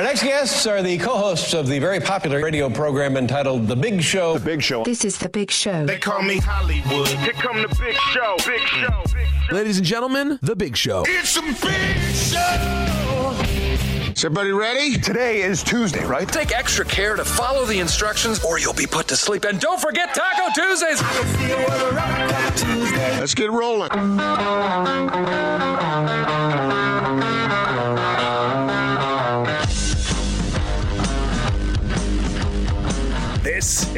Our next guests are the co-hosts of the very popular radio program entitled The Big Show. The Big Show. This is The Big Show. They call me Hollywood. Here come the Big Show. Big Show. Big show. Ladies and gentlemen, The Big Show. It's a big show. Is everybody ready? Today is Tuesday, right? Take extra care to follow the instructions or you'll be put to sleep. And don't forget Taco Tuesdays. Let's get rolling.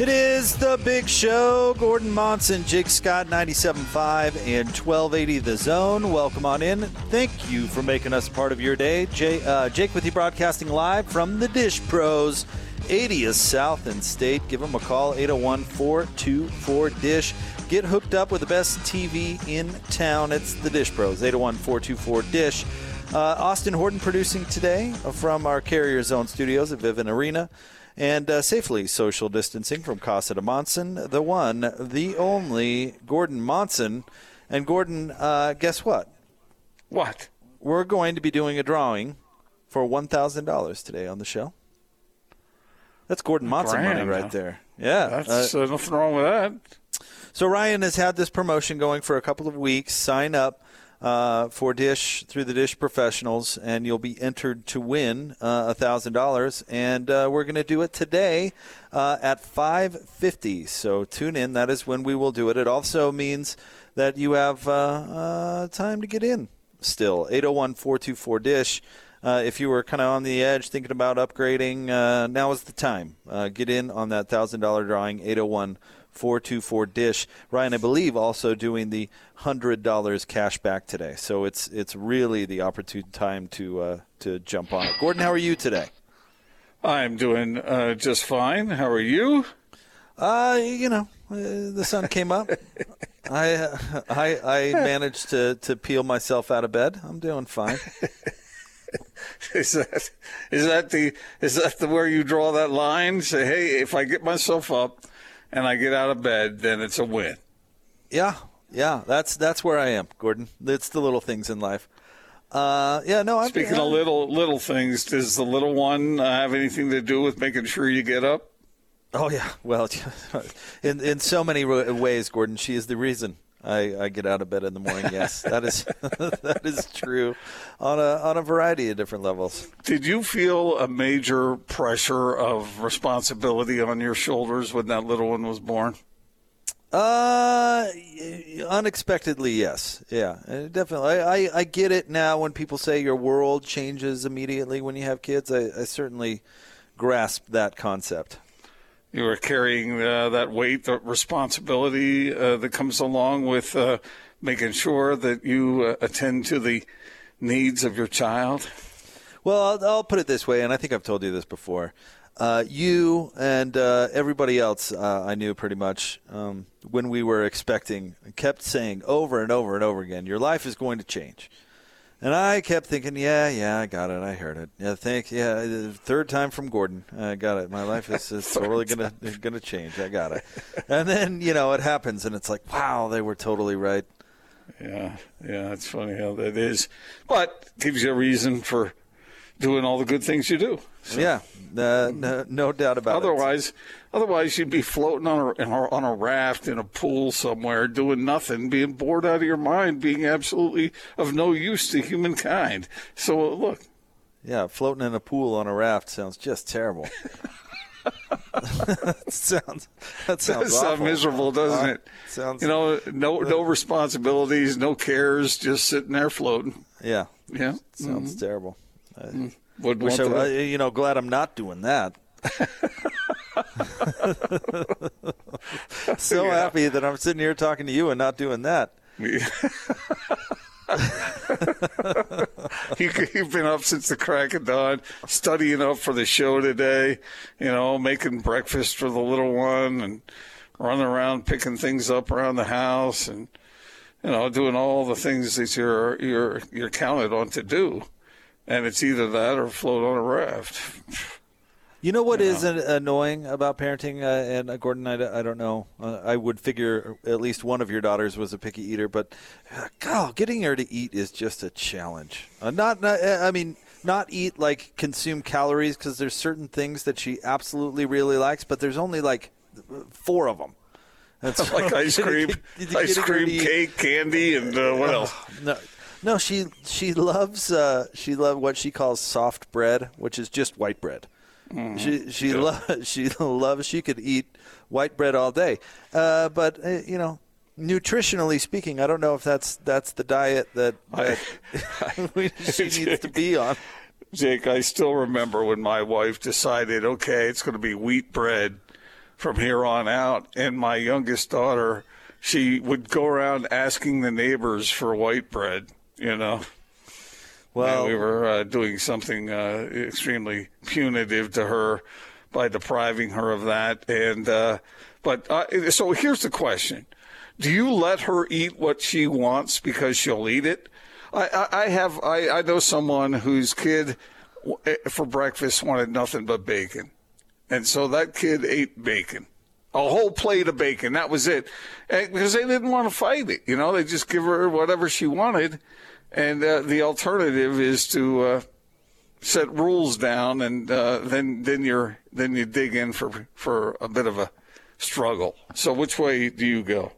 It is the big show. Gordon Monson, Jake Scott, 97.5 and 1280 The Zone. Welcome on in. Thank you for making us part of your day. Jay, uh, Jake with you broadcasting live from the Dish Pros, 80th South and State. Give them a call, 801 424 Dish. Get hooked up with the best TV in town. It's the Dish Pros, 801 424 Dish. Uh, Austin Horton producing today from our Carrier Zone studios at Vivint Arena and uh, safely social distancing from Casa de Monson, the one, the only Gordon Monson. And Gordon, uh, guess what? What? We're going to be doing a drawing for $1,000 today on the show. That's Gordon Monson money right huh? there. Yeah. That's uh, nothing wrong with that. so Ryan has had this promotion going for a couple of weeks. Sign up uh, for Dish through the Dish Professionals, and you'll be entered to win a thousand dollars. And uh, we're going to do it today uh, at five fifty. So tune in. That is when we will do it. It also means that you have uh, uh, time to get in. Still, 801-424 Dish. Uh, if you were kind of on the edge thinking about upgrading, uh, now is the time. Uh, get in on that thousand dollar drawing. 801 424 dish. Ryan, I believe, also doing the hundred dollars cash back today. So it's it's really the opportune time to uh, to jump on it. Gordon, how are you today? I'm doing uh, just fine. How are you? Uh, you know, uh, the sun came up. I, uh, I I managed to to peel myself out of bed. I'm doing fine. Is that is that the is that the where you draw that line? Say, hey, if I get myself up and I get out of bed, then it's a win. Yeah, yeah, that's that's where I am, Gordon. It's the little things in life. Uh, yeah, no. I'm Speaking of little little things, does the little one uh, have anything to do with making sure you get up? Oh yeah, well, in in so many ways, Gordon, she is the reason I, I get out of bed in the morning. Yes, that is that is true, on a on a variety of different levels. Did you feel a major pressure of responsibility on your shoulders when that little one was born? Uh, unexpectedly, yes, yeah, uh, definitely. I, I I get it now when people say your world changes immediately when you have kids. I, I certainly grasp that concept. You were carrying uh, that weight, that responsibility uh, that comes along with uh, making sure that you uh, attend to the needs of your child. Well, I'll, I'll put it this way, and I think I've told you this before. Uh, you and uh, everybody else I knew pretty much um, when we were expecting kept saying over and over and over again, "Your life is going to change." And I kept thinking, "Yeah, yeah, I got it. I heard it. Yeah, thank. Yeah, third time from Gordon. I got it. My life is, is totally gonna gonna change. I got it." And then you know it happens, and it's like, "Wow, they were totally right." Yeah, yeah, it's funny how that is, but gives you a reason for doing all the good things you do. So Yeah, uh, no, no doubt about it. Otherwise, otherwise you'd be floating on a, on a raft in a pool somewhere, doing nothing, being bored out of your mind, being absolutely of no use to humankind. So look, Yeah, floating in a pool on a raft sounds just terrible. that sounds that sounds That sounds miserable, doesn't Uh, it? Sounds you know, no no responsibilities, no cares, just sitting there floating. Yeah, Yeah, sounds terrible. I Would I, you know, glad I'm not doing that. so happy that I'm sitting here talking to you and not doing that. you, you've been up since the crack of dawn, studying up for the show today. You know, making breakfast for the little one and running around picking things up around the house and you know, doing all the things that you're you're you're counted on to do, and it's either that or float on a raft. You know what is an- annoying about parenting, uh, and uh, Gordon, I don't know. Uh, I would figure at least one of your daughters was a picky eater, but uh, God, getting her to eat is just a challenge. Uh, not, not, uh, I mean, not eat like consume calories because there's certain things that she absolutely really likes, but there's only like four of them. That's like ice cream, ice cream, cake, candy, and uh, what else? No, no, she she loves uh, she loves what she calls soft bread, which is just white bread. She she lo- she loves she could eat white bread all day, uh, but uh, you know, nutritionally speaking, I don't know if that's that's the diet that, that she needs to be on. Jake, I still remember when my wife decided, okay, it's going to be wheat bread from here on out. And my youngest daughter, she would go around asking the neighbors for white bread, you know. Well, And we were uh, doing something uh, extremely punitive to her by depriving her of that. And uh, but uh, so here's the question: Do you let her eat what she wants because she'll eat it? I, I, I have I, I know someone whose kid eh, for breakfast wanted nothing but bacon, and so that kid ate bacon. A whole plate of bacon. That was it. And, because they didn't want to fight it. You know, they just give her whatever she wanted. And uh, the alternative is to uh, set rules down, and uh, then then you're then you dig in for for a bit of a struggle. So which way do you go?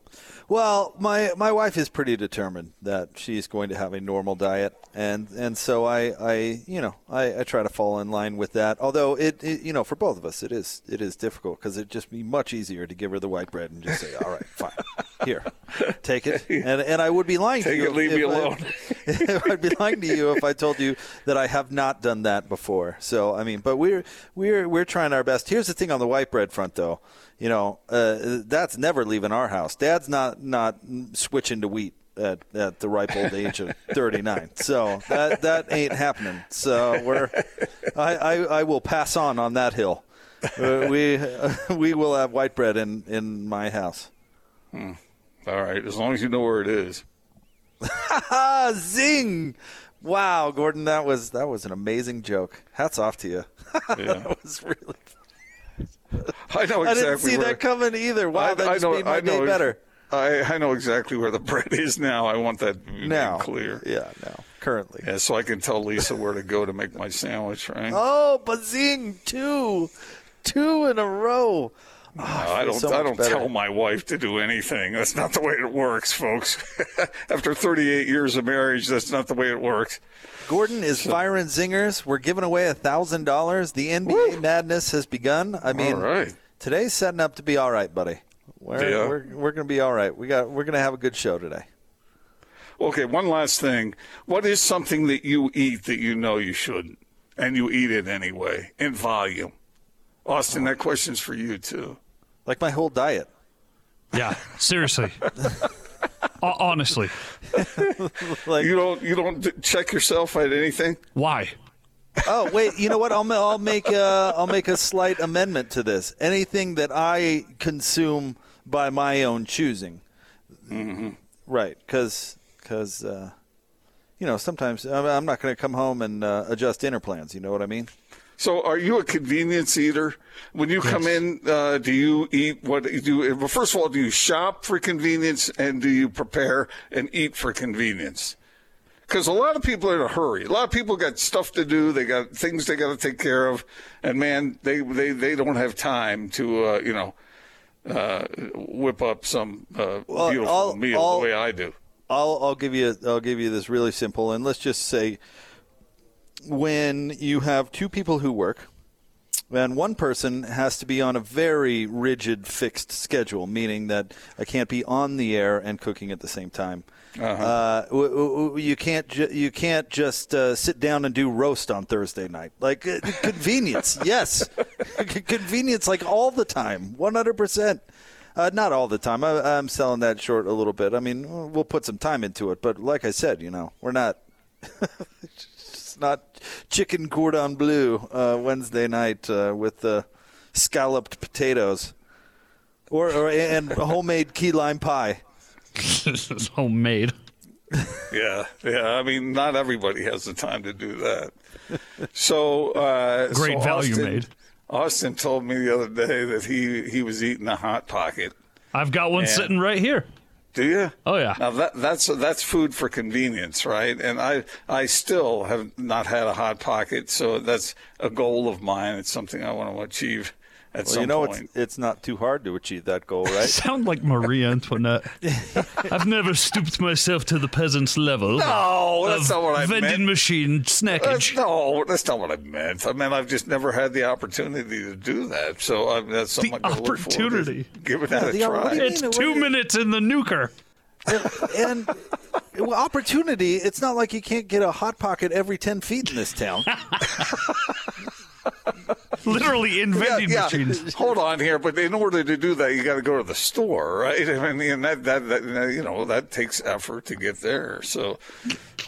Well, my my wife is pretty determined that she's going to have a normal diet, and and so I I you know I, I try to fall in line with that. Although it, it you know for both of us it is it is difficult because it'd just be much easier to give her the white bread and just say, all right, fine, here, take it, and and I would be lying Take to you. it, leave if me I- alone. I'd be lying to you if I told you that I have not done that before. So I mean, but we're we're we're trying our best. Here's the thing on the white bread front, though. You know, uh, that's never leaving our house. Dad's not not switching to wheat at, at the ripe old age of 39. So that that ain't happening. So we're I I, I will pass on on that hill. Uh, we we will have white bread in in my house. All right, as long as you know where it is. Zing! Wow, Gordon, that was that was an amazing joke. Hats off to you. Yeah. that was really. I know exactly I didn't see where, that coming either. Wow, I, that I just know, made my I know, day better. I, I know exactly where the bread is now. I want that Now, clear. yeah, now currently. Yeah, so I can tell Lisa where to go to make my sandwich, right? Oh, bazing! Two, two in a row. Oh, I feel don't. so I don't better. tell my wife to do anything. That's not the way it works, folks. After 38 years of marriage, that's not the way it works. Gordon is firing zingers. We're giving away a thousand dollars. The NBA madness has begun. I mean, All right. today's setting up to be all right, buddy. We're Yeah. we're, we're going to be all right. We got we're going to have a good show today. Okay, one last thing. What is something that you eat that you know you shouldn't, and you eat it anyway in volume? Austin, oh. that question's for you too. Like my whole diet. Yeah, seriously. Honestly, Like You don't. You don't check yourself at anything. why? Oh wait, you know what? I'll ma- I'll make a, I'll make a slight amendment to this. Anything that I consume by my own choosing, Mm-hmm. right? Because uh, you know sometimes I'm I'm not going to come home and uh, adjust dinner plans. You know what I mean? So, are you a convenience eater? When you come in, uh, do you eat what you do? Well, first of all, do you shop for convenience, and do you prepare and eat for convenience? Because a lot of people are in a hurry. A lot of people got stuff to do. They got things they got to take care of, and man, they they, they don't have time to uh, you know uh, whip up some uh, Well, beautiful all- meal all- the way I do. I'll I'll give you I'll give you this really simple and let's just say when you have two people who work and one person has to be on a very rigid fixed schedule meaning that I can't be on the air and cooking at the same time. uh w- w- w- you can't ju- you can't just uh, sit down and do roast on Thursday night. Like uh, convenience, yes, convenience, like all the time, one hundred percent. Uh, not all the time. I, I'm selling that short a little bit. I mean, we'll put some time into it, but like I said, you know, we're not. it's not chicken cordon bleu uh, Wednesday night uh, with uh, scalloped potatoes, or, or and homemade key lime pie. this is homemade. Yeah, yeah. I mean, not everybody has the time to do that. So uh, Great so value Austin, made. Austin told me the other day that he he was eating a hot pocket. I've got one Yeah. sitting right here. Do you? Oh yeah. Now that that's that's food for convenience, right? And I I still have not had a hot pocket, so that's a goal of mine. It's something I want to achieve at Well, some you know, point. it's it's not too hard to achieve that goal, right? Sound like Marie Antoinette. I've never stooped myself to the peasant's level. No, that's not what I vending meant. Vending machine That's, snackage. no, that's not what I meant. I mean, I've just never had the opportunity to do that. So I, that's something The I'm gonna look forward to opportunity. Giving that a the- what try. It's mean, two minutes in the nuker. and well, opportunity. It's not like you can't get a hot pocket every ten feet in this town. Literally in vending yeah, machines. Hold on here, but in order to do that, you got to go to the store, right? I mean, and that, that that you know that takes effort to get there. So,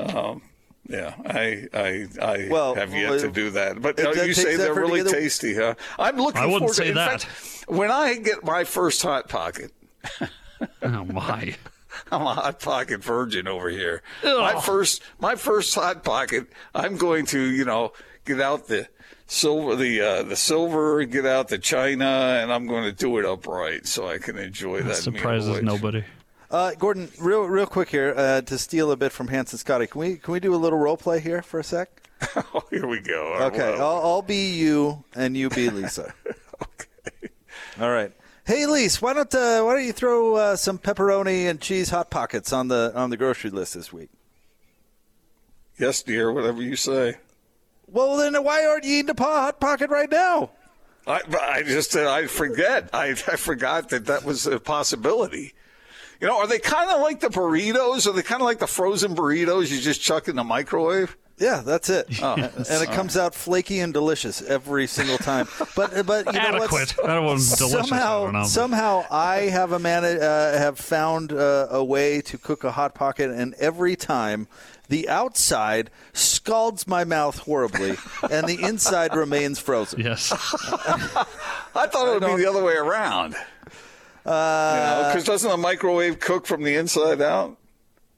um, yeah, I I I Well, have yet well, to do that. But it- uh, you say they're really get the- tasty, huh? I'm looking I wouldn't forward to say in that. fact, when I get my first hot pocket. Oh my. I'm a hot pocket virgin over here. Ugh. My first, my first hot pocket. I'm going to, you know, get out the silver, the uh, the silver, get out the china, and I'm going to do it upright so I can enjoy that. Surprises meal, which- nobody. Uh, Gordon, real real quick here uh, to steal a bit from Hans and Scotty. Can we can we do a little role play here for a sec? Oh, here we go. Okay, Well, I'll, I'll be you and you be Lisa. okay. All right. Hey, Lise, why don't uh, why don't you throw uh, some pepperoni and cheese hot pockets on the on the grocery list this week? yes, dear. Whatever you say. Well, then why aren't you in the po- hot pocket right now? I, I just uh, I forget. I, I forgot that that was a possibility. You know, are they kind of like the burritos? Are they kind of like the frozen burritos you just chuck in the microwave? Yeah, that's it. and it comes out flaky and delicious every single time. But but you know what's Adequate. That one's delicious. I know. somehow somehow I have a man uh, have found uh, a way to cook a hot pocket, and every time the outside scalds my mouth horribly, and the inside remains frozen. Yes. I thought it would be the other way around. Uh, because doesn't the microwave cook from the inside out?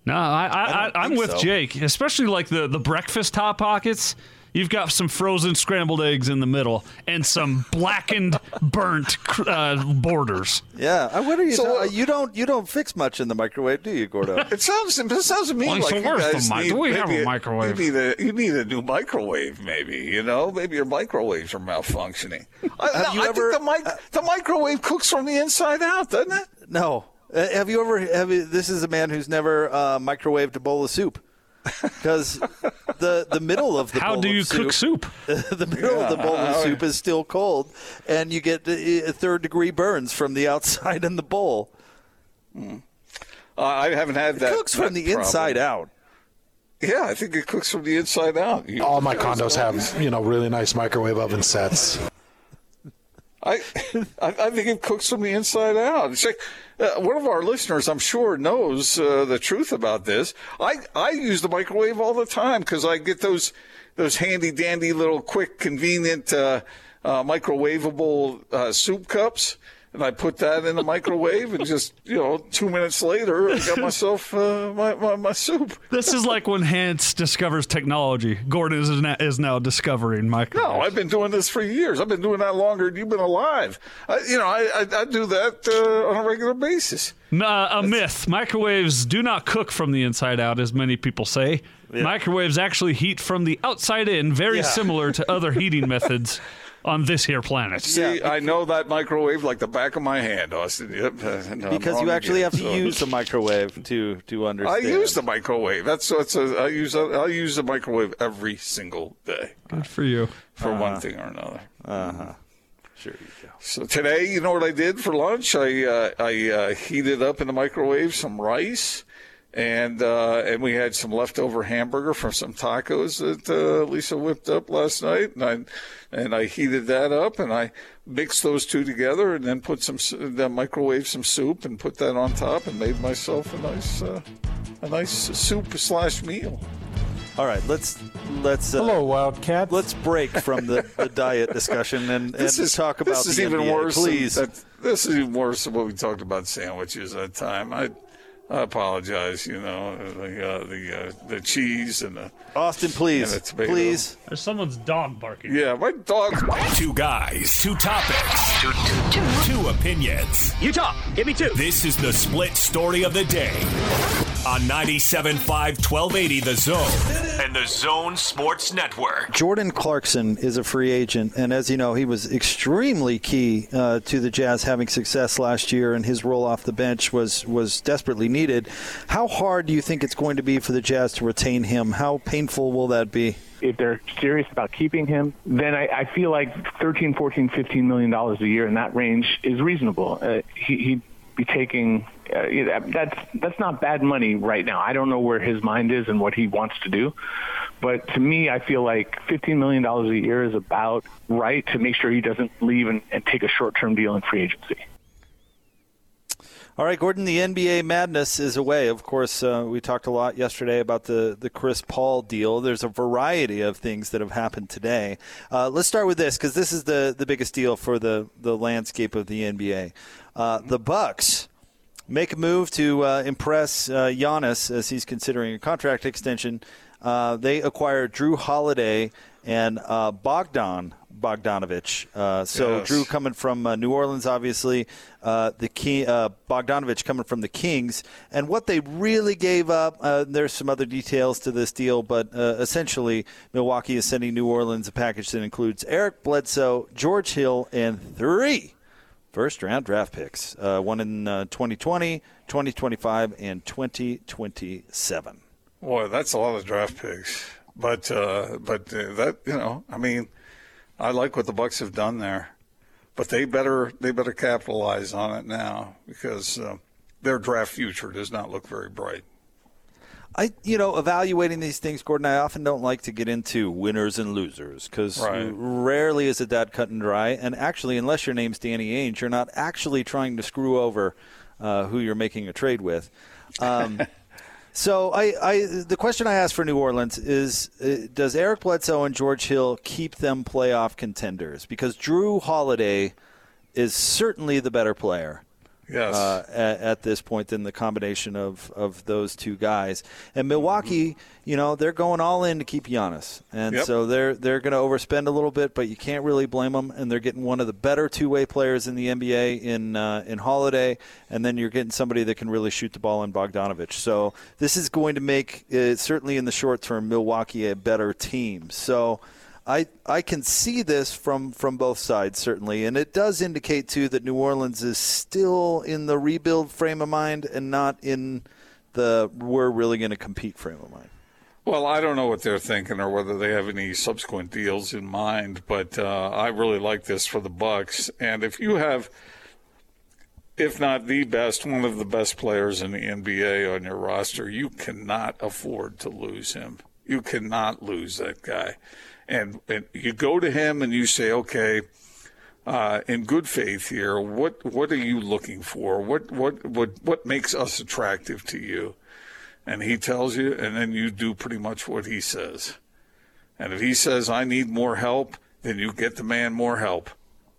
No, I, I, I, don't I'm with so. Jake, especially like the, the breakfast hot pockets. You've got some frozen scrambled eggs in the middle and some blackened, burnt uh, borders. Yeah, I wonder you? So- ta- you don't you don't fix much in the microwave, do you, Gordo? It sounds it sounds to me Why, like you where's the guys need do we have a microwave? You need a you need a new microwave, maybe. You know, maybe your microwaves are malfunctioning. I, Have no, you I ever- think the mic the microwave cooks from the inside out, doesn't it? No. Uh, have you ever? Have you, this is a man who's never uh, microwaved a bowl of soup. Because the the middle of the How bowl do of you cook soup? the middle of the bowl of soup is still cold, and you get uh, third degree burns from the outside in the bowl. Uh, I haven't had that. It cooks from that the inside out. Yeah, I think it cooks from the inside out. You- All my condos have, you know, really nice microwave oven sets. I, I think it cooks from the inside out. It's like uh, one of our listeners, I'm sure, knows uh, the truth about this. I I use the microwave all the time because I get those those handy dandy little quick convenient uh, uh, microwavable uh, soup cups. And I put that in the microwave, and just you know, two minutes later, I got myself uh, my, my my soup. This is like when Hans discovers technology. Gordon is now, is now discovering microwaves. No, I've been doing this for years. I've been doing that longer than you've been alive. I, you know, I, I, I do that uh, on a regular basis. Nah, a myth. Microwaves do not cook from the inside out, as many people say. Microwaves actually heat from the outside in, very Yeah. similar to other heating methods on this here planet. See, I know that microwave like the back of my hand, Austin. Yep. uh, no, Because you actually again, have to so- use the microwave to to understand. I use the microwave. That's that's a, I use a, I use the microwave every single day Good for you. for one thing or another. Sure you go. So today, you know what I did for lunch? I uh, I uh, heated up in the microwave some rice, and uh, and we had some leftover hamburger from some tacos that uh, Lisa whipped up last night, and I and I heated that up, and I mixed those two together, and then put some then microwave some soup and put that on top, and made myself a nice uh, a nice soup slash meal. All right, let's let's uh, Hello, Wildcat. let's break from the, the diet discussion and, and talk about this is the even NBA, worse. than please. that- this is even worse than what we talked about sandwiches that time. I, I apologize. You know the uh, the uh, the cheese and the Austin, please, and the please. There's someone's dog barking. Yeah, my dog. Two guys, two topics, two, two, two opinions. You talk. Give me two. This is the split story of the day on 97.5 1280 The Zone and the Zone Sports Network. Jordan Clarkson is a free agent, and as you know, he was extremely key uh, to the Jazz having success last year, and his role off the bench was was desperately needed. How hard do you think it's going to be for the Jazz to retain him? How painful will that be? if they're serious about keeping him, then I, I feel like 13, 14, 15 million dollars a year in that range is reasonable. Uh, he, he'd be taking uh, that's that's not bad money right now. I don't know where his mind is and what he wants to do, but to me, I feel like 15 million dollars a year is about right to make sure he doesn't leave and, and take a short-term deal in free agency. All right, Gordon, the NBA madness is away. Of course, uh, we talked a lot yesterday about the, the Chris Paul deal. There's a variety of things that have happened today. Uh, let's start with this because this is the, the biggest deal for the, the landscape of the NBA. Uh, the Bucks make a move to uh, impress uh, Giannis as he's considering a contract extension. Uh, they acquire Jrue Holiday and uh, Bogdan Bogdanovich. Uh, so Yes. Jrue coming from uh, New Orleans, obviously. Uh, the King, uh, Bogdanovich coming from the Kings, and what they really gave up. Uh, there's some other details to this deal, but uh, essentially, Milwaukee is sending New Orleans a package that includes Eric Bledsoe, George Hill, and three first round draft picks. Uh, one in uh, 2020, 2025, and 2027. Boy, that's a lot of draft picks. But uh, but uh, that you know, I mean, I like what the Bucks have done there, but they better they better capitalize on it now because uh, their draft future does not look very bright. I, you know, evaluating these things, Gordon, I often don't like to get into winners and losers because Right. rarely is it that cut and dry. And actually, unless your name's Danny Ainge, you're not actually trying to screw over uh, who you're making a trade with. Um, so, I, I, the question I ask for New Orleans is: uh, Does Eric Bledsoe and George Hill keep them playoff contenders? Because Jrue Holiday is certainly the better player Yes. uh, at, at this point than the combination of, of those two guys. And Milwaukee, you know, they're going all in to keep Giannis, and Yep. so they're they're going to overspend a little bit, but you can't really blame them. And they're getting one of the better two way players in the NBA in uh, in Holiday, and then you're getting somebody that can really shoot the ball in Bogdanovich. So this is going to make uh, certainly in the short term Milwaukee a better team. So. I, I can see this from, from both sides, certainly. And it does indicate, too, that New Orleans is still in the rebuild frame of mind and not in the we're really going to compete frame of mind. Well, I don't know what they're thinking or whether they have any subsequent deals in mind, but uh, I really like this for the Bucks. And if you have, if not the best, one of the best players in the NBA on your roster, you cannot afford to lose him. You cannot lose that guy. And, and you go to him and you say, okay, uh, in good faith here, what what are you looking for? What what what what makes us attractive to you? And he tells you, and then you do pretty much what he says. And if he says, I need more help, then you get the man more help.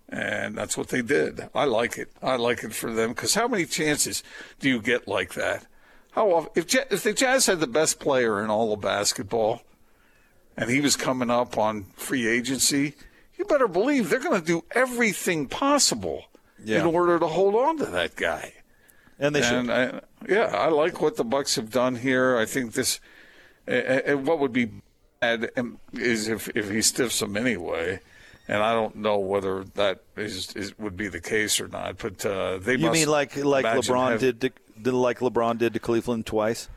And that's what they did. I like it. I like it for them because how many chances do you get like that? How often, if, if the Jazz had the best player in all of basketball and he was coming up on free agency, you better believe they're going to do everything possible Yeah. in order to hold on to that guy. And they And should. I, yeah, I like what the Bucks have done here. I think this. Uh, what would be bad um, is if if he stiffs them anyway, and I don't know whether that is, is would be the case or not. But uh, they You mean like like LeBron have- did to, did like LeBron did to Cleveland twice?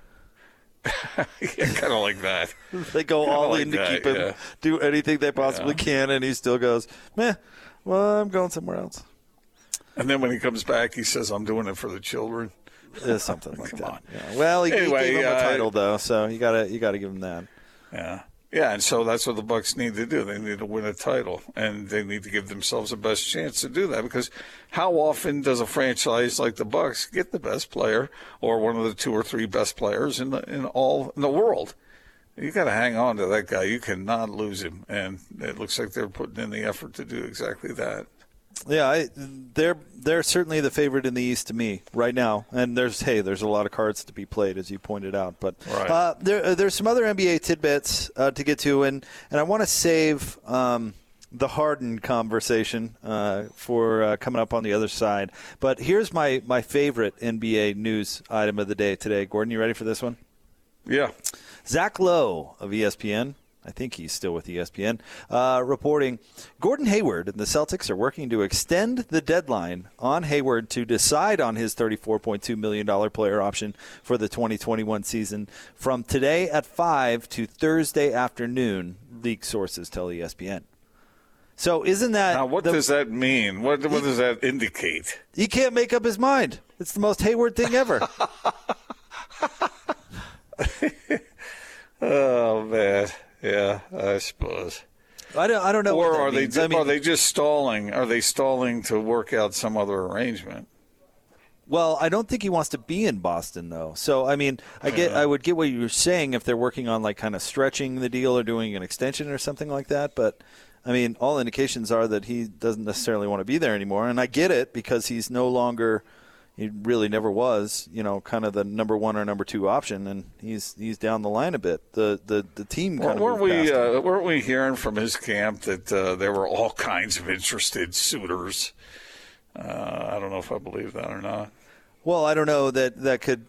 yeah, kind of like that. They go Kinda all like in to that, keep him, yeah. do anything they possibly can, and he still goes, meh. Well, I'm going somewhere else. And then when he comes back, he says, "I'm doing it for the children." Uh, something like that. Yeah. Well, he, Anyway, he gave him a uh, title though, so you gotta you gotta give him that. Yeah. Yeah, and so that's what the Bucks need to do. They need to win a title, and they need to give themselves the best chance to do that. Because how often does a franchise like the Bucks get the best player or one of the two or three best players in the in all in the world? You got to hang on to that guy. You cannot lose him, and it looks like they're putting in the effort to do exactly that. Yeah, I, they're they're certainly the favorite in the East to me right now. And there's hey, there's a lot of cards to be played as you pointed out. But Right. uh, there uh, there's some other NBA tidbits uh, to get to, and and I want to save um, the Harden conversation uh, for uh, coming up on the other side. But here's my my favorite NBA news item of the day today. Gordon, you ready for this one? Yeah. Zach Lowe of ESPN. I think he's still with ESPN, uh, reporting Gordon Hayward and the Celtics are working to extend the deadline on Hayward to decide on his $34.2 million player option for the 2021 season from today at 5 to Thursday afternoon, league sources tell ESPN. So isn't that. Now, what the- does that mean? What, what does that indicate? He can't make up his mind. It's the most Hayward thing ever. Oh man, yeah, I suppose. I don't, know. Or are they means. ju- I mean- are they just stalling? Are they stalling to work out some other arrangement? Well, I don't think he wants to be in Boston though. So I mean, I get I would get what you're saying if they're working on like kind of stretching the deal or doing an extension or something like that, but I mean, all indications are that he doesn't necessarily want to be there anymore, and I get it because he's no longer he really never was, you know, kind of the number 1 or number 2 option and he's he's down the line a bit. The the the team of weren't we uh, weren't we hearing from his camp that uh, there were all kinds of interested suitors? Uh, I don't know if I believe that or not. Well, I don't know that that could,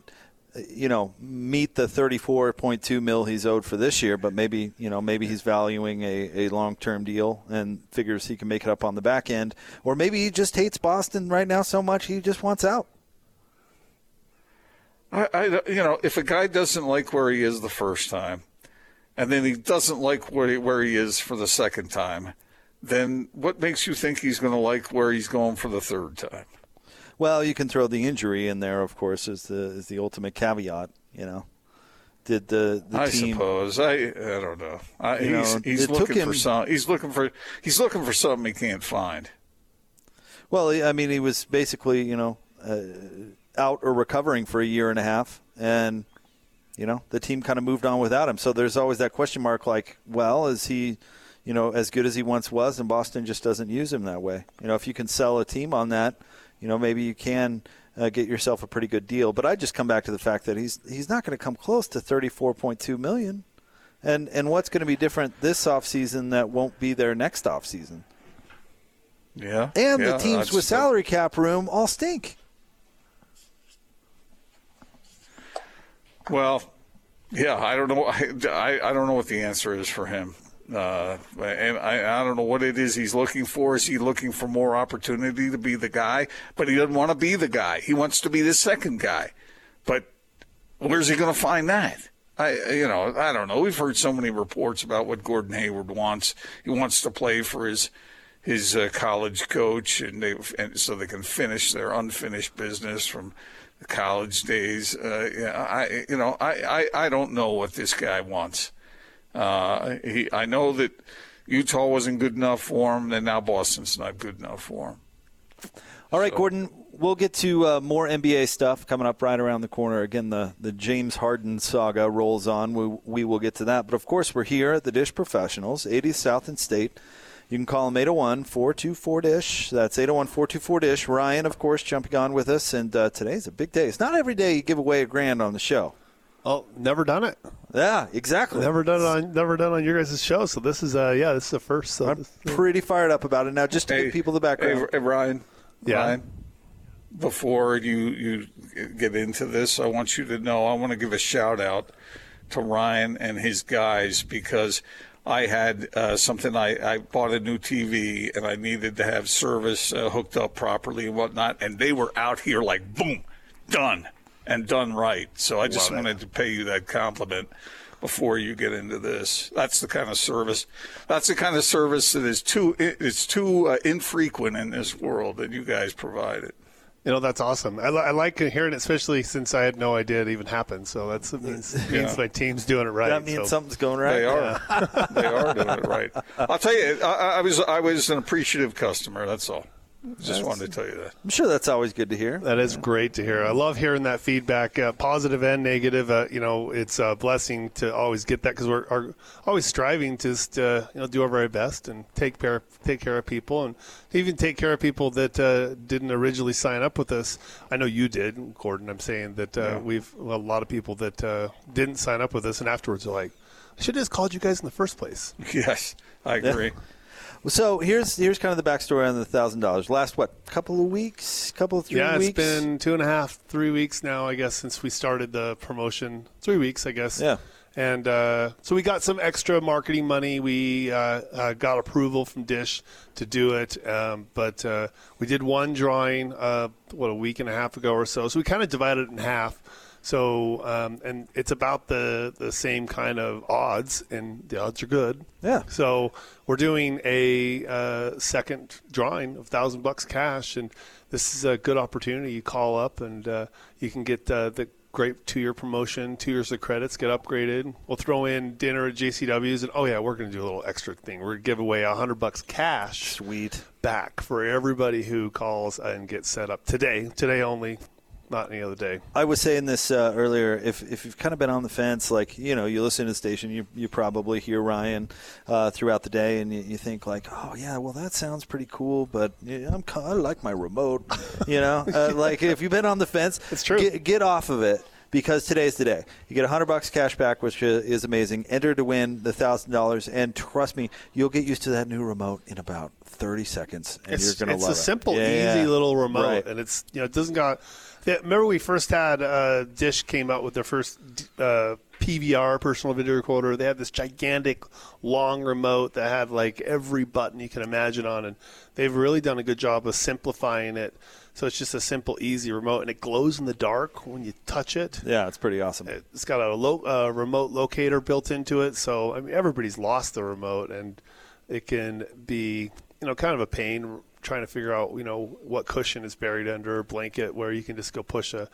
you know, meet the 34.2 mil he's owed for this year, but maybe you know maybe he's valuing a, a long term deal and figures he can make it up on the back end, or maybe he just hates Boston right now so much he just wants out. I, I, you know, if a guy doesn't like where he is the first time, and then he doesn't like where he, where he is for the second time, then what makes you think he's going to like where he's going for the third time? Well, you can throw the injury in there, of course, as the as the ultimate caveat. You know, did the the I team? suppose. I I don't know. I, he's know, he's looking for some. He's looking for he's looking for something he can't find. Well, I mean, he was basically, you know, uh, out or recovering for a year and a half, and you know, the team kind of moved on without him. So there's always that question mark, like, well, is he, you know, as good as he once was, and Boston just doesn't use him that way. You know, if you can sell a team on that, you know, maybe you can. Uh, get yourself a pretty good deal, but I just come back to the fact that he's he's not going to come close to 34.2 million, and and what's going to be different this offseason that won't be there next offseason? Yeah. And yeah, the teams with salary cap room all stink. Well, yeah, I don't know. I, I, don't know what the answer is for him. Uh, and I, I don't know what it is he's looking for. Is he looking for more opportunity to be the guy? But he doesn't want to be the guy. He wants to be the second guy. But where's he going to find that? I, you know, I don't know. We've heard so many reports about what Gordon Hayward wants. He wants to play for his his uh, college coach, and they and so they can finish their unfinished business from college days. Uh, I, you know, I, I, I don't know what this guy wants. Uh, he, I know that Utah wasn't good enough for him, and now Boston's not good enough for him. All right, Gordon, we'll get to uh, more NBA stuff coming up right around the corner. Again, the, the James Harden saga rolls on. We, we will get to that. But of course, we're here at the Dish Professionals, 80th South and State. You can call them 801 424 Dish. That's 801 424 Dish. Ryan, of course, jumping on with us. And uh, today's a big day. It's not every day you give away a grand on the show. Oh, never done it. Yeah, exactly. Never done it on never done on your guys' show. So this is uh yeah, this is the first. So I'm pretty fired up about it now. Just to Hey, give people the background. Hey, hey, Ryan. Yeah. Ryan, before you you get into this, I want you to know I want to give a shout out to Ryan and his guys because I had uh, something. I, I bought a new TV and I needed to have service uh, hooked up properly and whatnot, and they were out here like boom, done and done right. So I just Love it. wanted to pay you that compliment before you get into this. That's the kind of service. That's the kind of service that is too it's too uh, infrequent in this world that you guys provide it. You know that's awesome. I, li- I like hearing it, especially since I had no idea it even happened. So that's it means, it means Yeah. my team's doing it right. that means so. something's going right. They are. they are doing it right. I'll tell you, I, I was I was an appreciative customer. That's all. Just wanted to tell you that. I'm sure that's always good to hear. That is great to hear. I love hearing that feedback, uh, positive and negative. Uh, you know, it's a blessing to always get that because we're are always striving to just, uh, you know do our very best and take care take care of people and even take care of people that uh, didn't originally sign up with us. I know you did, Gordon. I'm saying that uh, Yeah. we've well, a lot of people that uh, didn't sign up with us and afterwards are like, I should have just called you guys in the first place. Yes, I agree. So here's here's kind of the backstory on the thousand dollars. Last what couple of weeks, couple of three yeah, weeks. Yeah, it's been two and a half, three weeks now, I guess, since we started the promotion. Three weeks, I guess. Yeah. And uh, so we got some extra marketing money. We uh, uh, got approval from Dish to do it, um, but uh, we did one drawing, uh, what a week and a half ago or so. So we kind of divided it in half. So um, and it's about the the same kind of odds, and the odds are good. Yeah. So we're doing a uh, second drawing of thousand bucks cash, and this is a good opportunity. You call up, and uh, you can get uh, the great two-year promotion, two years of credits, get upgraded. We'll throw in dinner at JCW's, and oh yeah, we're going to do a little extra thing. We're going to give away a hundred bucks cash, sweet, back for everybody who calls and gets set up today. Today only, not any other day. I was saying this uh, earlier. If if you've kind of been on the fence, like you know, you listen to the station, you you probably hear Ryan uh, throughout the day, and you, you think like, oh yeah, well that sounds pretty cool, but I'm I like my remote, you know, uh, like if you've been on the fence, it's true. Get, get off of it. Because today's the day. You get 100 bucks cash back, which is is amazing. Enter to win the $1,000. And trust me, you'll get used to that new remote in about 30 seconds. And it's, you're going to love it. it's a simple, Yeah, easy yeah. little remote, Right. and it's you know it doesn't got. Remember we first had uh, Dish came out with their first uh, PVR personal video recorder. They had this gigantic long remote that had like every button you can imagine on, and they've really done a good job of simplifying it. So it's just a simple, easy remote, and it glows in the dark when you touch it. Yeah, it's pretty awesome. It's got a lo- uh, remote locator built into it, so I mean everybody's lost the remote, and it can be you know kind of a pain trying to figure out you know what cushion is buried under a blanket where you can just go push a,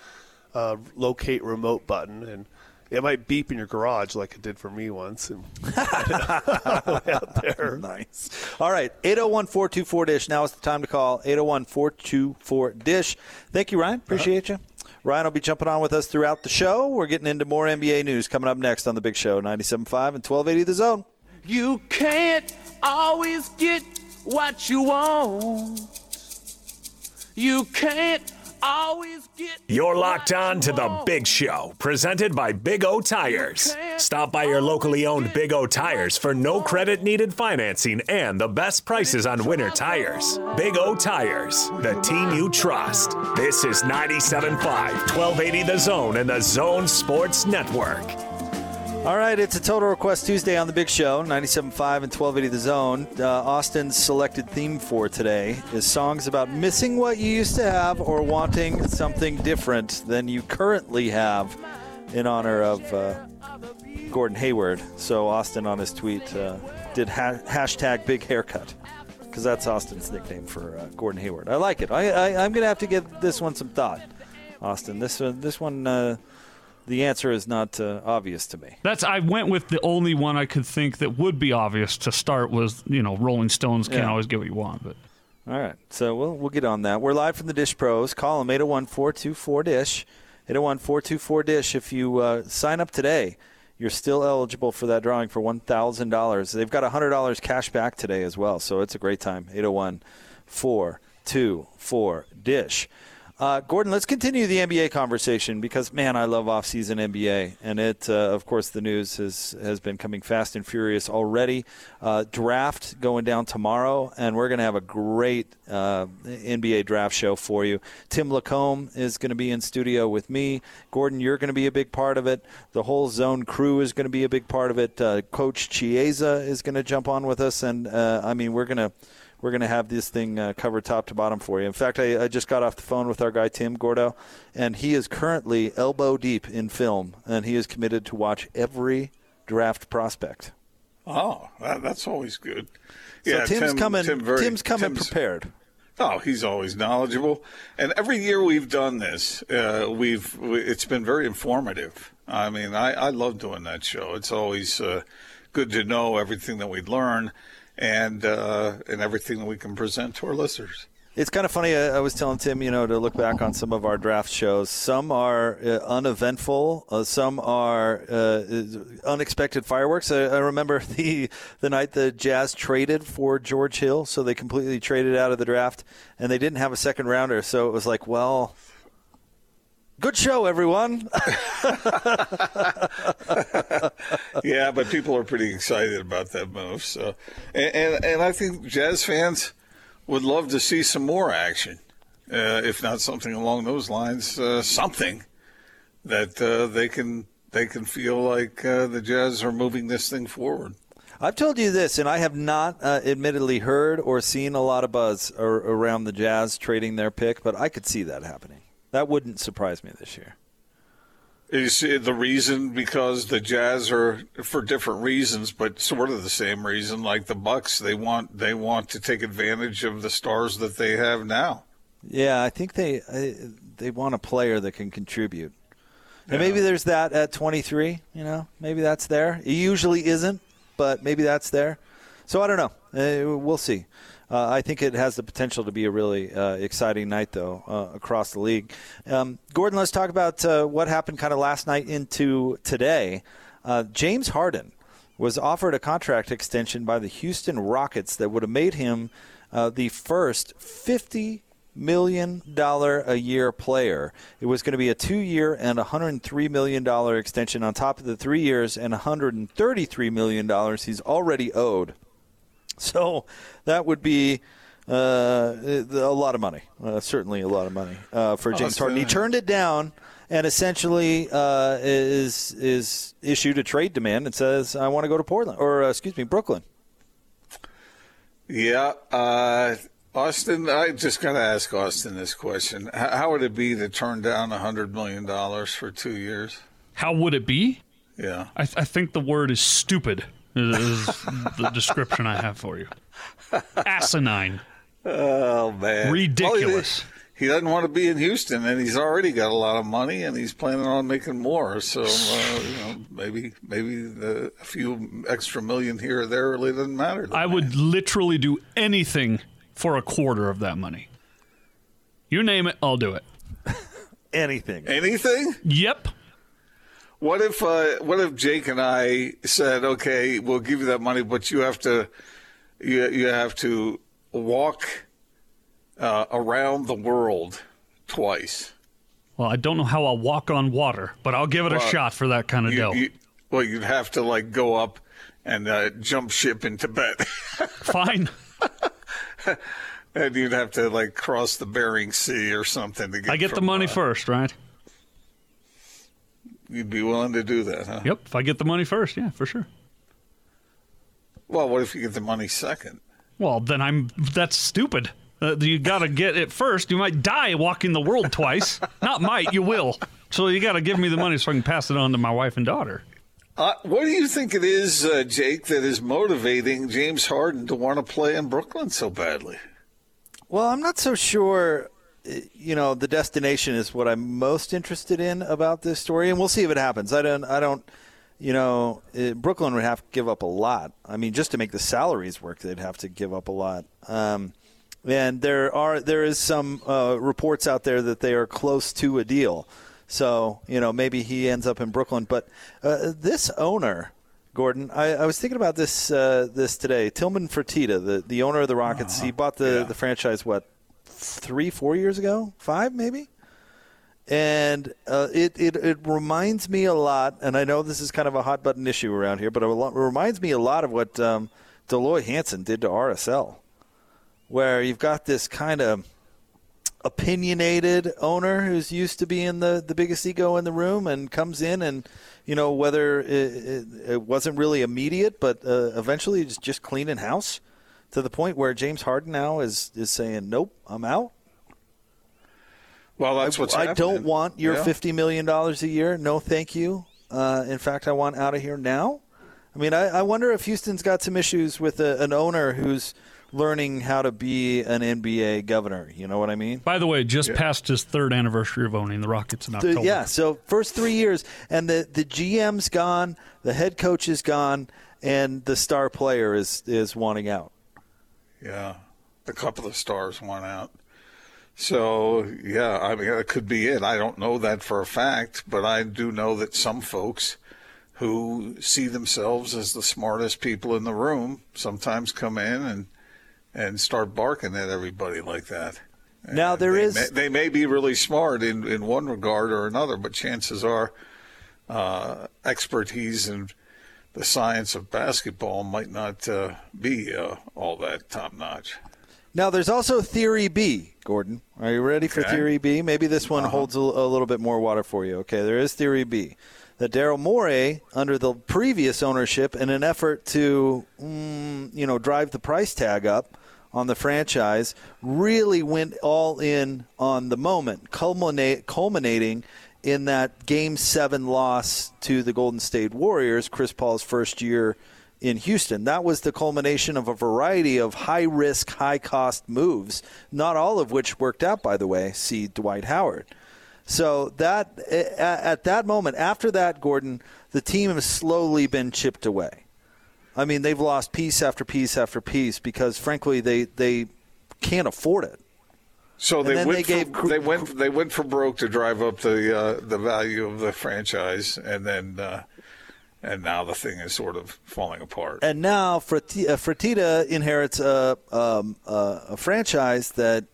a locate remote button and. It might beep in your garage like it did for me once. And out there. Nice. All right, 801 424 Dish. Now is the time to call 801 424 Dish. Thank you, Ryan. Appreciate uh-huh. you. Ryan will be jumping on with us throughout the show. We're getting into more NBA news coming up next on The Big Show, 97.5 and 1280 The Zone. You can't always get what you want. You can't always get. You're locked on to the Big Show, presented by Big O Tires. Stop by your locally owned Big O Tires for no credit needed financing and the best prices on winter tires. Big O Tires, the team you trust. This is 97.5, 1280 The Zone and the Zone Sports Network. All right, it's a Total Request Tuesday on The Big Show, 97.5 and 1280 The Zone. Uh, Austin's selected theme for today is songs about missing what you used to have or wanting something different than you currently have in honor of uh, Gordon Hayward. So Austin on his tweet uh, did ha- hashtag big haircut because that's Austin's nickname for uh, Gordon Hayward. I like it. I, I'm going to have to give this one some thought, Austin. This, uh, this one, uh, the answer is not uh, obvious to me. That's I went with the only one I could think that would be obvious to start was you know Rolling Stones can't Yeah. always get what you want, but All right. So we'll, we'll get on that. We're live from the Dish Pros. Call them 801 424 Dish. 801 424 Dish. If you uh, sign up today, you're still eligible for that drawing for $1,000. They've got $100 cash back today as well. So it's a great time. 801 424 Dish. Uh, Gordon, let's continue the NBA conversation because, man, I love off-season NBA, and it, uh, of course, the news has has been coming fast and furious already. Uh, draft going down tomorrow, and we're going to have a great uh, NBA draft show for you. Tim Lacombe is going to be in studio with me. Gordon, you're going to be a big part of it. The whole Zone crew is going to be a big part of it. Uh, Coach Chiesa is going to jump on with us, and uh, I mean, we're going to we're going to have this thing uh, covered top to bottom for you. In fact, I, I just got off the phone with our guy Tim Gordo, and he is currently elbow deep in film, and he is committed to watch every draft prospect. Oh, that, that's always good. So Tim's coming- very- Tim's coming prepared. Oh, he's always knowledgeable, and every year we've done this, uh, we've we, it's been very informative. I mean, I, I love doing that show. It's always uh, good to know everything that we learn, and uh, and everything that we can present to our listeners. It's kind of funny. I, I was telling Tim, you know, to look back on some of our draft shows. Some are uh, uneventful. Uh, some are uh, unexpected fireworks. I, I remember the the night the Jazz traded for George Hill, so they completely traded out of the draft, and they didn't have a second rounder. So it was like, well, good show, everyone. yeah, but people are pretty excited about that move. So, and and, and I think Jazz fans would love to see some more action, uh, if not something along those lines, uh, something that uh, they can they can feel like uh, the Jazz are moving this thing forward. I've told you this, and I have not uh, admittedly heard or seen a lot of buzz ar- around the Jazz trading their pick, but I could see that happening. That wouldn't surprise me this year. Is the reason because the Jazz are for different reasons, but sort of the same reason, like the Bucks, they want they want to take advantage of the stars that they have now. Yeah, I think they they want a player that can contribute, and maybe there's that at 23. You know, maybe that's there. It usually isn't, but maybe that's there. So I don't know. Uh, we'll see. Uh, I think it has the potential to be a really uh, exciting night, though, uh, across the league. Um, Gordon, let's talk about uh, what happened kind of last night into today. Uh, James Harden was offered a contract extension by the Houston Rockets that would have made him uh, the first 50 million dollar a year player. It was going to be a two year and 103 million dollar extension on top of the three years and 133 million dollars he's already owed. So that would be uh, a lot of money, uh, certainly a lot of money uh, for Oh, James it's, Harden. He turned it down and essentially uh, is is issued a trade demand and says, "I want to go to Portland or uh, excuse me, Brooklyn." Yeah, uh, Austin. I just got to ask Austin this question: How would it be to turn down a hundred million dollars for two years? How would it be? Yeah, I, th- I think the word is stupid. Is the description I have for you. Asinine. Oh man, Ridiculous. Well, he, he doesn't want to be in Houston, and he's already got a lot of money, and he's planning on making more. So uh, you know, maybe maybe the, a few extra million here or there really doesn't matter. I would literally do anything for a quarter of that money. You name it, I'll do it. Anything. Anything? Yep. What if uh, what if Jake and I said, okay, we'll give you that money, but you have to you you have to walk uh, around the world twice. Well, I don't know how I'll walk on water, but I'll give it a shot for that kind of You- dough. you- well, you'd have to like go up and uh, jump ship in Tibet. Fine. and you'd have to like cross the Bering Sea or something to get. I get the money uh, first, right? You'd be willing to do that, huh? Yep. If I get the money first, yeah, for sure. Well, what if you get the money second? Well, then I'm. That's stupid. Uh, you got to get it first. You might die walking the world twice. Not might, you will. So you got to give me the money so I can pass it on to my wife and daughter. Uh, what do you think it is, uh, Jake, that is motivating James Harden to want to play in Brooklyn so badly? Well, I'm not so sure. You know, the destination is what I'm most interested in about this story, and we'll see if it happens. I don't. I don't. You know, uh, Brooklyn would have to give up a lot. I mean, just to make the salaries work, they'd have to give up a lot. Um, and there are there is some uh, reports out there that they are close to a deal. So you know, maybe he ends up in Brooklyn. But uh, this owner. Gordon, I, I was thinking about this uh, this today. Tillman Fertitta, the, the owner of the Rockets, he bought the, the franchise what three, four years ago, five maybe. And uh, it, it it reminds me a lot, and I know this is kind of a hot button issue around here, but it reminds me a lot of what um, Dell Loy Hansen did to RSL, where you've got this kind of opinionated owner who's used to being the, the biggest ego in the room and comes in and you know whether it, it, it wasn't really immediate but uh, eventually it's just cleaning house to the point where James Harden now is is saying nope I'm out. Well, that's what's I don't want your Yeah. fifty million dollars a year. No thank you. Uh, in fact I want out of here now. I mean I, I wonder if Houston's got some issues with a, an owner who's learning how to be an NBA governor. You know what I mean? By the way, just passed his third anniversary of owning the Rockets in The- yeah, so first three years, and the the GM's gone, the head coach is gone, and the star player is is wanting out. Yeah, a couple of stars won out. So yeah, I mean that could be it. I don't know that for a fact, but I do know that some folks who see themselves as the smartest people in the room sometimes come in and and start barking at everybody like that. Now there they is may, they may be really smart in, in one regard or another, but chances are uh, expertise in the science of basketball might not uh, be uh, all that top notch. Now, there's also Theory B, Gordon. Are you ready for Okay. Theory B? Maybe this one holds a, a little bit more water for you. Okay, there is Theory B. That Daryl Morey, under the previous ownership, in an effort to, mm, you know, drive the price tag up on the franchise, really went all in on the moment, culminate, culminating in that Game Seven loss to the Golden State Warriors, Chris Paul's first year in Houston. That was the culmination of a variety of high risk, high cost moves, not all of which worked out, by the way. See Dwight Howard. So that at that moment, after that, Gordon, the team has slowly been chipped away. I mean, they've lost piece after piece after piece because, frankly, they they can't afford it. So they went. they they went. They went for broke to drive up the uh, the value of the franchise, and then uh, and now the thing is sort of falling apart. And now Ferti- uh, inherits a, um, uh, a franchise that,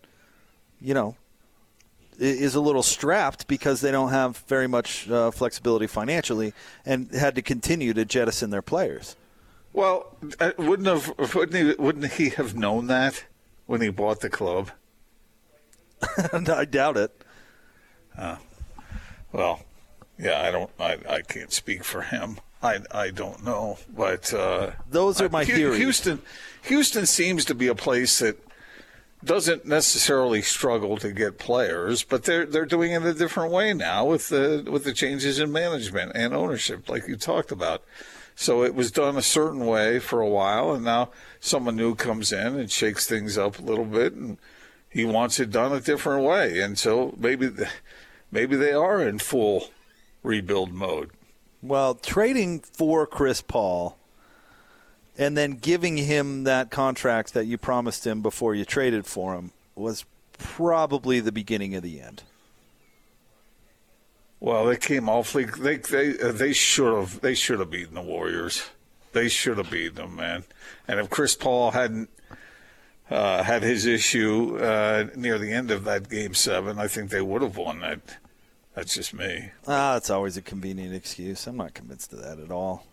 you know, is a little strapped because they don't have very much uh, flexibility financially and had to continue to jettison their players. Well, uh, wouldn't have wouldn't he wouldn't he have known that when he bought the club? I doubt it. Uh, well, yeah, I don't. I, I can't speak for him. I, I don't know, but uh, Those are my Hu- theories. Houston, Houston seems to be a place that doesn't necessarily struggle to get players, but they're they're doing it a different way now with the with the changes in management and ownership, like you talked about. So it was done a certain way for a while, and now someone new comes in and shakes things up a little bit, and he wants it done a different way. And so maybe maybe they are in full rebuild mode. Well, trading for Chris Paul and then giving him that contract that you promised him before you traded for him was probably the beginning of the end. Well, they came awfully. They they uh, they should have they should have beaten the Warriors. They should have beaten them, man. And if Chris Paul hadn't uh, had his issue uh, near the end of that game seven, I think they would have won that. That's just me. Ah, it's always a convenient excuse. I'm not convinced of that at all.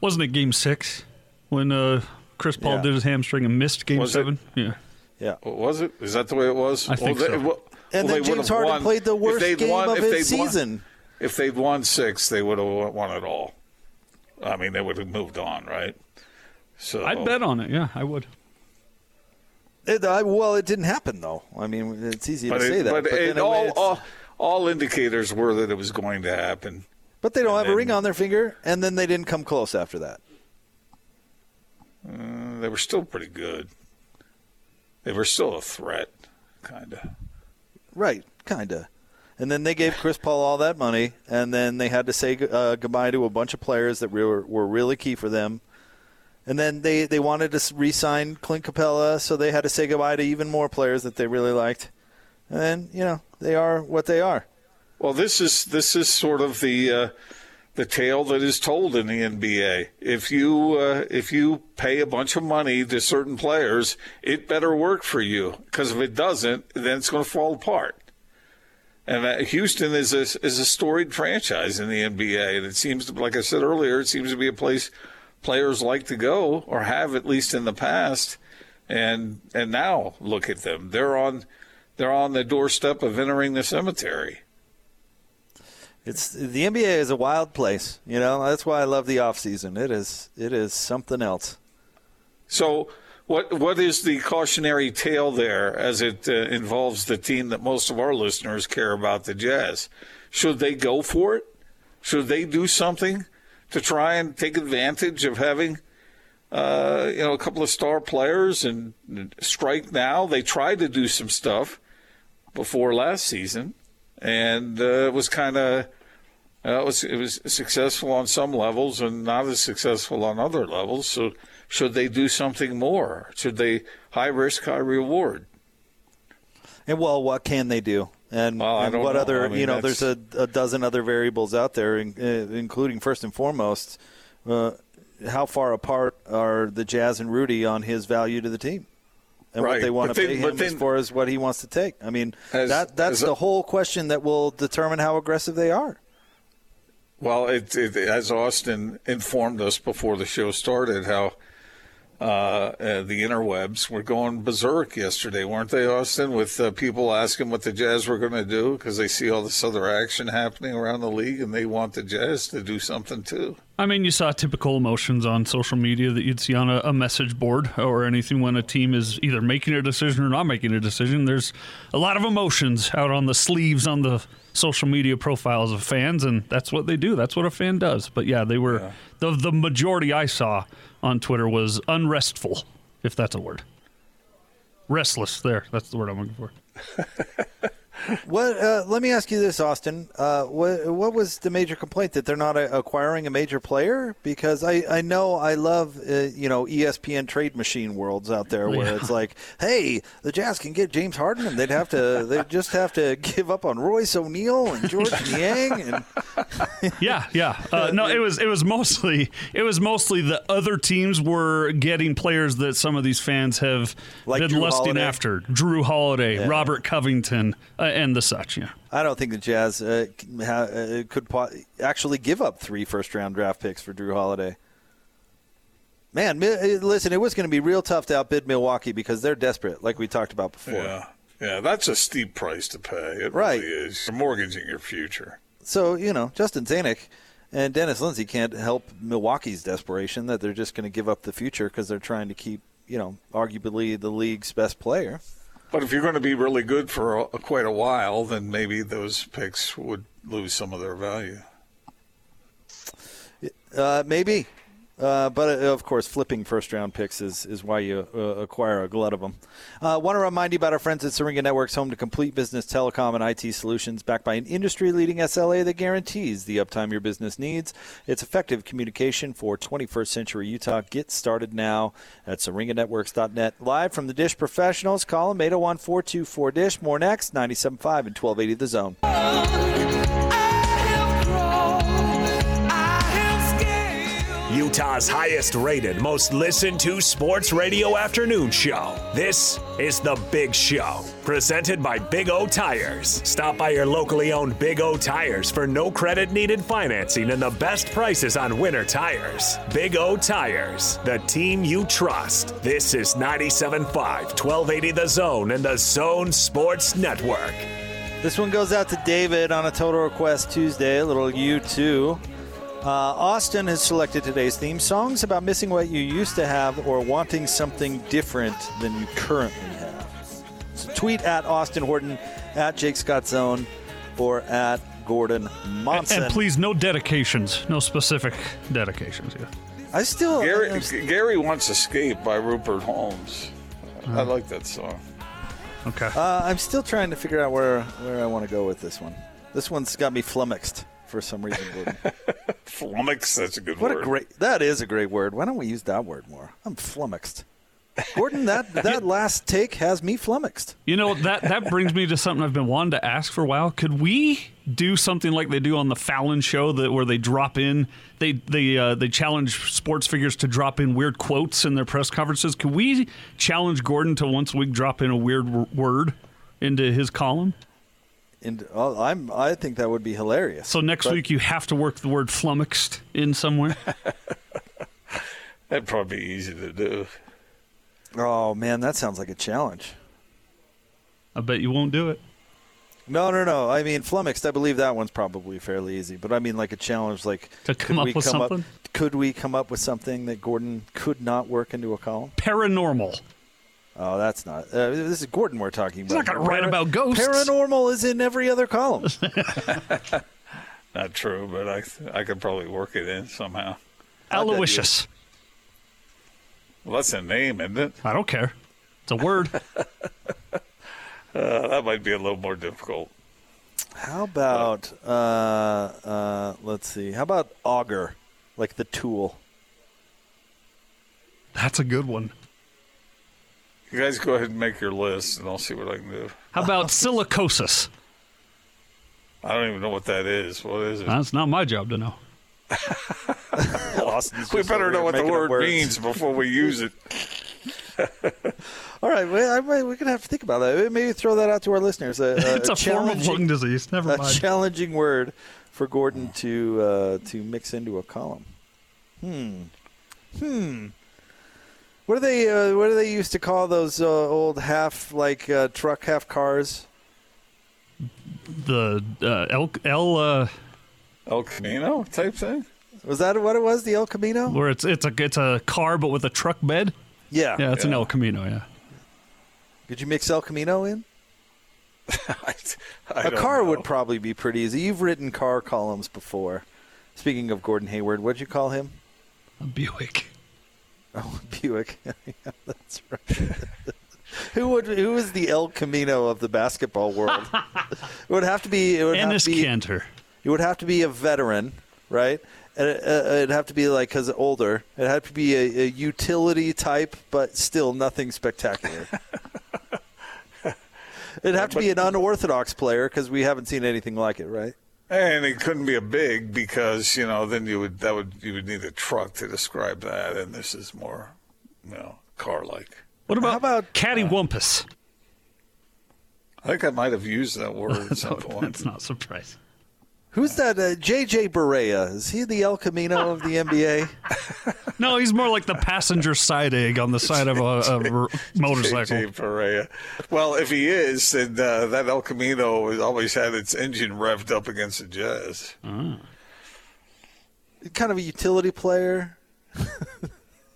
Wasn't it Game Six when uh, Chris Paul Yeah. did his hamstring and missed Game Was it? Seven? Yeah. Yeah. What was it? Is that the way it was? I think they, so. well- And well, then they would James Harden won. played the worst game won- of his they'd won- season. if they'd won six, they would have won it all. I mean, they would have moved on, right? So I'd bet on it. Yeah, I would. It, I, well, it didn't happen though. I mean, it's easy but to it- say that. But, But, it, all, all all indicators were that it was going to happen. but they don't have and a ring on their finger, and then they didn't come close after that. Uh, they were still pretty good. They were still a threat, kind of. Right, kind of. And then they gave Chris Paul all that money, and then they had to say uh, goodbye to a bunch of players that were were really key for them. And then they, they wanted to re-sign Clint Capela, so they had to say goodbye to even more players that they really liked. And you know they are what they are. Well, this is this is sort of the uh, the tale that is told in the NBA. If you uh, if you pay a bunch of money to certain players, it better work for you because if it doesn't, then it's going to fall apart. And uh, Houston is a is a storied franchise in the NBA, and it seems to, like I said earlier, it seems to be a place players like to go or have at least in the past. And and now look at them; they're on they're on the doorstep of entering the cemetery. It's the NBA is a wild place. You know that's why I love the off season. It is it is something else. So, what what is the cautionary tale there as it uh, involves the team that most of our listeners care about, the Jazz? Should they go for it? Should they do something to try and take advantage of having, uh, you know, a couple of star players and strike now? They tried to do some stuff before last season, and uh, it was kind of. Uh, it was it was successful on some levels and not as successful on other levels. So should they do something more? Should they high risk, high reward? And well, what can they do? And, Well, and what know. other, I mean, you know, that's- there's a, a dozen other variables out there, in, uh, including first and foremost, uh, how far apart are the Jazz and Rudy on his value to the team? And what they want but to then- pay him as far as what he wants to take. I mean, As- that that's as a- the whole question that will determine how aggressive they are. Well, it, it, as Austin informed us before the show started, how uh, uh, the interwebs were going berserk yesterday, weren't they, Austin? With uh, people asking what the Jazz were going to do because they see all this other action happening around the league and they want the Jazz to do something too. I mean, you saw typical emotions on social media that you'd see on a, a message board or anything when a team is either making a decision or not making a decision. There's a lot of emotions out on the sleeves on the social media profiles of fans, and that's what they do. That's what a fan does. But yeah, they were the the majority I saw on Twitter was unrestful, if that's a word. Restless. There, that's the word I'm looking for. What? Uh, let me ask you this, Austin. Uh, what, what was the major complaint that they're not uh, acquiring a major player? Because I, I know I love uh, you know ESPN trade machine worlds out there where Yeah. it's like, hey, the Jazz can get James Harden, and they'd have to they just have to give up on Royce O'Neale and Georges Niang, and yeah, yeah. Uh, no, it was it was mostly it was mostly the other teams were getting players that some of these fans have Like been Jrue lusting Holiday? after. Jrue Holiday, Robert Covington, uh, and the such. Yeah. I don't think the Jazz uh, ha- uh, could po- actually give up three first round draft picks for Jrue Holiday. Man, uh, listen, it was going to be real tough to outbid Milwaukee because they're desperate, like we talked about before. Yeah, yeah, that's a steep price to pay. It Right. really is. You're mortgaging your future. So, you know, Justin Zanik and Dennis Lindsey can't help Milwaukee's desperation that they're just going to give up the future because they're trying to keep, you know, arguably the league's best player. But if you're going to be really good for a, quite a while, then maybe those picks would lose some of their value. Uh, maybe. Uh, but uh, of course, flipping first round picks is, is why you uh, acquire a glut of them. Uh, Want to remind you about our friends at Syringa Networks, home to complete business telecom and IT solutions, backed by an industry leading SLA that guarantees the uptime your business needs. It's effective communication for 21st century Utah. Get started now at syringanetworks.net. Live from the Dish Professionals, call them 801 424 Dish. More next, 97.5 and 1280 The Zone. Utah's highest rated, most listened to sports radio afternoon show. This is The Big Show, presented by Big O Tires. Stop by your locally owned Big O Tires for no credit needed financing and the best prices on winter tires. Big O Tires, the team you trust. This is 97.5, 1280 The Zone and the Zone Sports Network. This one goes out to David on a Total Request Tuesday, a little U2. Uh, Austin has selected today's theme songs about missing what you used to have or wanting something different than you currently have. So tweet at Austin Horton, at Jake Scott Zone, or at Gordon Monson. And please, no dedications, no specific dedications. Yeah. I still Gary, Gary wants "Escape" by Rupert Holmes. I like that song. Okay. Uh, I'm still trying to figure out where, where I want to go with this one. This one's got me flummoxed for some reason, Gordon. Flummox, that's a good What word. a great that is a great word. Why don't we use that word more? I'm flummoxed. Gordon, that that last take has me flummoxed. You know that that brings me to something I've been wanting to ask for a while. Could we do something like they do on the Fallon show that where they drop in they they uh, they challenge sports figures to drop in weird quotes in their press conferences? Could we challenge Gordon to once a week drop in a weird w- word into his column? And oh, I'm I think that would be hilarious. So next But- week you have to work the word flummoxed in somewhere. That'd probably be easy to do. Oh man, that sounds like a challenge. I bet you won't do it. No, no, no. I mean, flummoxed. I believe that one's probably fairly easy. But I mean, like a challenge, like To come up with come something? Up, could we come up with something that Gordon could not work into a column? Paranormal. Oh, that's not. Uh, this is Gordon we're talking about. not gonna write about ghosts. Paranormal is in every other column. Not true, but I I could probably work it in somehow. Aloysius. Well, that's a name, isn't it? I don't care. It's a word. Uh, that might be a little more difficult. How about uh, uh, let's see. How about auger, like the tool? That's a good one. You guys go ahead and make your list, and I'll see what I can do. How about silicosis? I don't even know what that is. What is it? That's not my job to know. We better know what the word means before we use it. All right, well, I, might- we're gonna have to think about that. Maybe throw that out to our listeners. A, a, It's a form of challenging- lung disease. Never a mind. challenging word for Gordon to uh, to mix into a column. Hmm. Hmm. What do they uh, What do they used to call those uh, old half like uh, truck half cars? The uh, El El uh, El Camino type thing. Was that what it was? The El Camino? where it's it's a it's a car but with a truck bed. Yeah. Yeah, it's an El Camino. Yeah. Could you mix El Camino in? I a don't car know. would probably be pretty easy. You've written car columns before. Speaking of Gordon Hayward, what'd you call him? A Buick. Oh, Buick. yeah, that's right. who would who is the El Camino of the basketball world? it would have to be. It would Enes have to be, Kanter. It would have to be a veteran, right? And it, uh, it'd have to be like because older. It'd have to be a, a utility type, but still nothing spectacular. It'd have to be an unorthodox player because we haven't seen anything like it, right? And it couldn't be a big because you know then you would that would you would need a truck to describe that, and this is more, you know, car like. What about, How about cattywampus? Uh, I think I might have used that word at some point. That's not surprising. Who's that? Uh, JJ Barea. Is he the El Camino of the NBA? No, he's more like the passenger side egg on the side of a, a r- motorcycle. JJ Barea. Well, if he is, then uh, that El Camino has always had its engine revved up against the Jazz. kind of a utility player.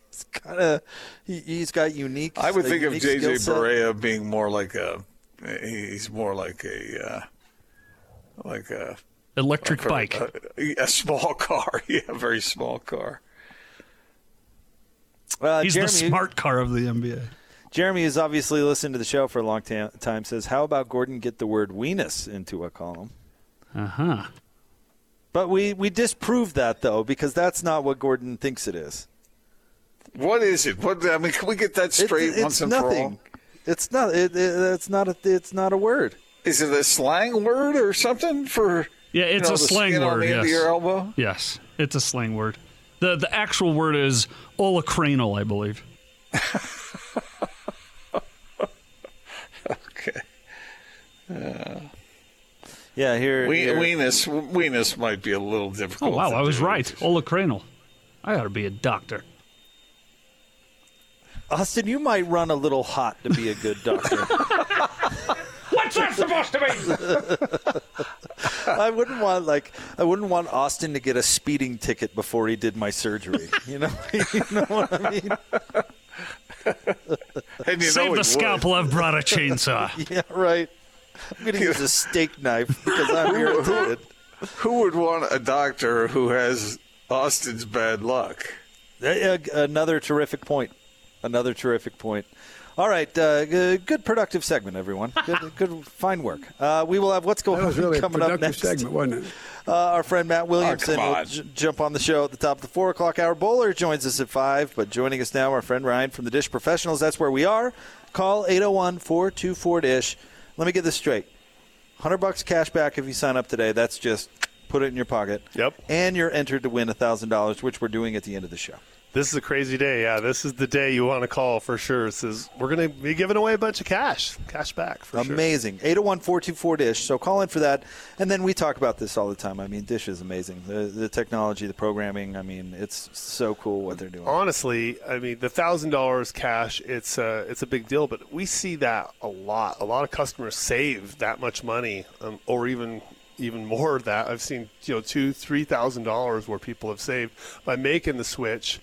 it's kind of he, he's got unique. I would think of JJ Barea being more like a. He's more like a. Uh, like a Electric like bike. a, a small car. Yeah, a very small car. Uh, He's Jeremy, the smart car of the NBA. Jeremy has obviously listened to the show for a long ta- time. Says, "How about Gordon get the word weenus into a column?" Uh huh. But we we disproved that though because that's not what Gordon thinks it is. What is it? What I mean, can we get that straight it's once and for all? It's not. It, it, it's not. A, it's not a word. Is it a slang word or something for? Yeah, you it's know, a slang word. yes. your elbow. Yes, it's a slang word. the The actual word is olecranal, I believe. Okay. Uh, Yeah, here. we, here- weenus, weenus might be a little different. Oh wow, I was do. right. Olecranal. I ought to be a doctor. Austin, you might run a little hot to be a good doctor. What's that supposed to mean? I wouldn't want like I wouldn't want Austin to get a speeding ticket before he did my surgery. You know, you know what I mean? And you know Save he the would. scalpel. I've brought a chainsaw. Yeah, right. I'm going to use a steak knife because I'm irritated. Who would want a doctor who has Austin's bad luck? Uh, uh, Another terrific point. Another terrific point. All right, uh, g- good productive segment, everyone. Good, good fine work. Uh, we will have what's going That was on really a coming up productive next. segment, wasn't it? Uh, our friend Matt Williamson come will j- jump on the show at the top of the four o'clock hour. Bowler joins us at five, but joining us now, our friend Ryan from the Dish Professionals. That's where we are. Call 801 424 Dish. Let me get this straight 100 bucks cash back if you sign up today. That's just put it in your pocket. Yep. And you're entered to win $1,000, which we're doing at the end of the show. This is a crazy day. Yeah, this is the day you want to call for sure. This is we're going to be giving away a bunch of cash, cash back for sure. amazing. 801 424 Dish. So call in for that. And then we talk about this all the time. I mean, Dish is amazing. The, the technology, the programming, I mean, it's so cool what they're doing. Honestly, I mean, the thousand dollars cash, it's a it's a big deal, but we see that a lot. A lot of customers save that much money, um, or even even more of that. I've seen you know two three thousand dollars where people have saved by making the switch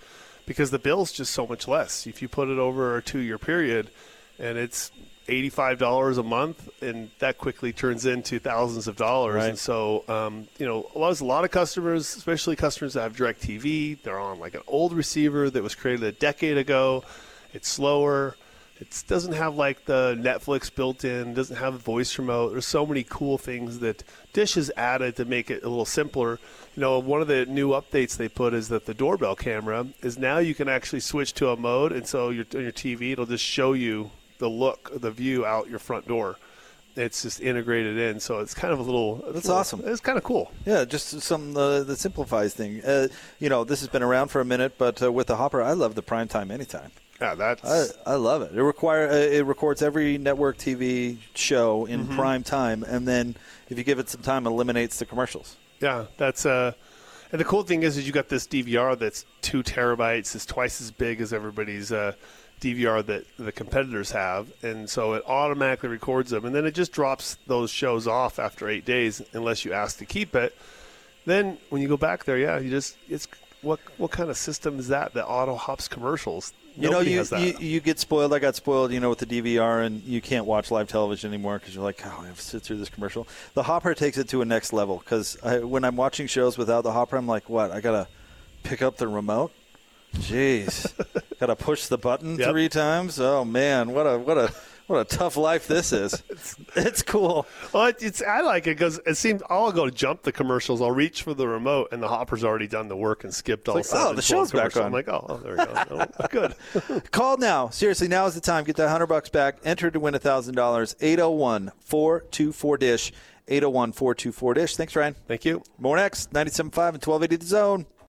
because the bill's just so much less. If you put it over a two year period, and it's eighty-five dollars a month, and that quickly turns into thousands of dollars. Right. And so, um, you know, a lot, a lot of customers, especially customers that have DirecTV, they're on like an old receiver that was created a decade ago. It's slower. It doesn't have like the Netflix built in. Doesn't have a voice remote. There's so many cool things that Dish has added to make it a little simpler. You know, one of the new updates they put is that the doorbell camera is now you can actually switch to a mode, and so your on your TV it'll just show you the look, the view out your front door. It's just integrated in, so it's kind of a little. That's little- awesome. It's kind of cool. Yeah, just some uh, that simplifies thing. Uh, you know, this has been around for a minute, but uh, with the Hopper, I love the prime time anytime. Yeah, that's. I, I love it. It require uh, it records every network TV show in Mhm. prime time, and then if you give it some time, eliminates the commercials. Yeah, that's uh and the cool thing is is you got this DVR that's two terabytes, is twice as big as everybody's uh DVR that the competitors have, and so it automatically records them, and then it just drops those shows off after eight days, unless you ask to keep it. Then when you go back there, yeah, you just it's what what kind of system is that that auto hops commercials? You know, you, you you get spoiled. I got spoiled, you know, with the DVR, and you can't watch live television anymore because you're like, oh, I have to sit through this commercial. The Hopper takes it to a next level because when I'm watching shows without the Hopper, I'm like, what? I gotta pick up the remote. Jeez, gotta push the button Yep. three times. Oh man, what a what a what a tough life this is. it's cool. Well, it- it's I like it because it seems I'll go jump the commercials. I'll reach for the remote, and the hopper's already done the work and skipped all like, oh, the show's back on. I'm like, oh, oh, there we go. Oh, good. Call now. Seriously, now is the time. Get that hundred bucks back. Enter to win a thousand dollars. 801-424 dish. 801-424 dish. Thanks, Ryan. Thank you. More next. 97.5 and twelve eighty the zone.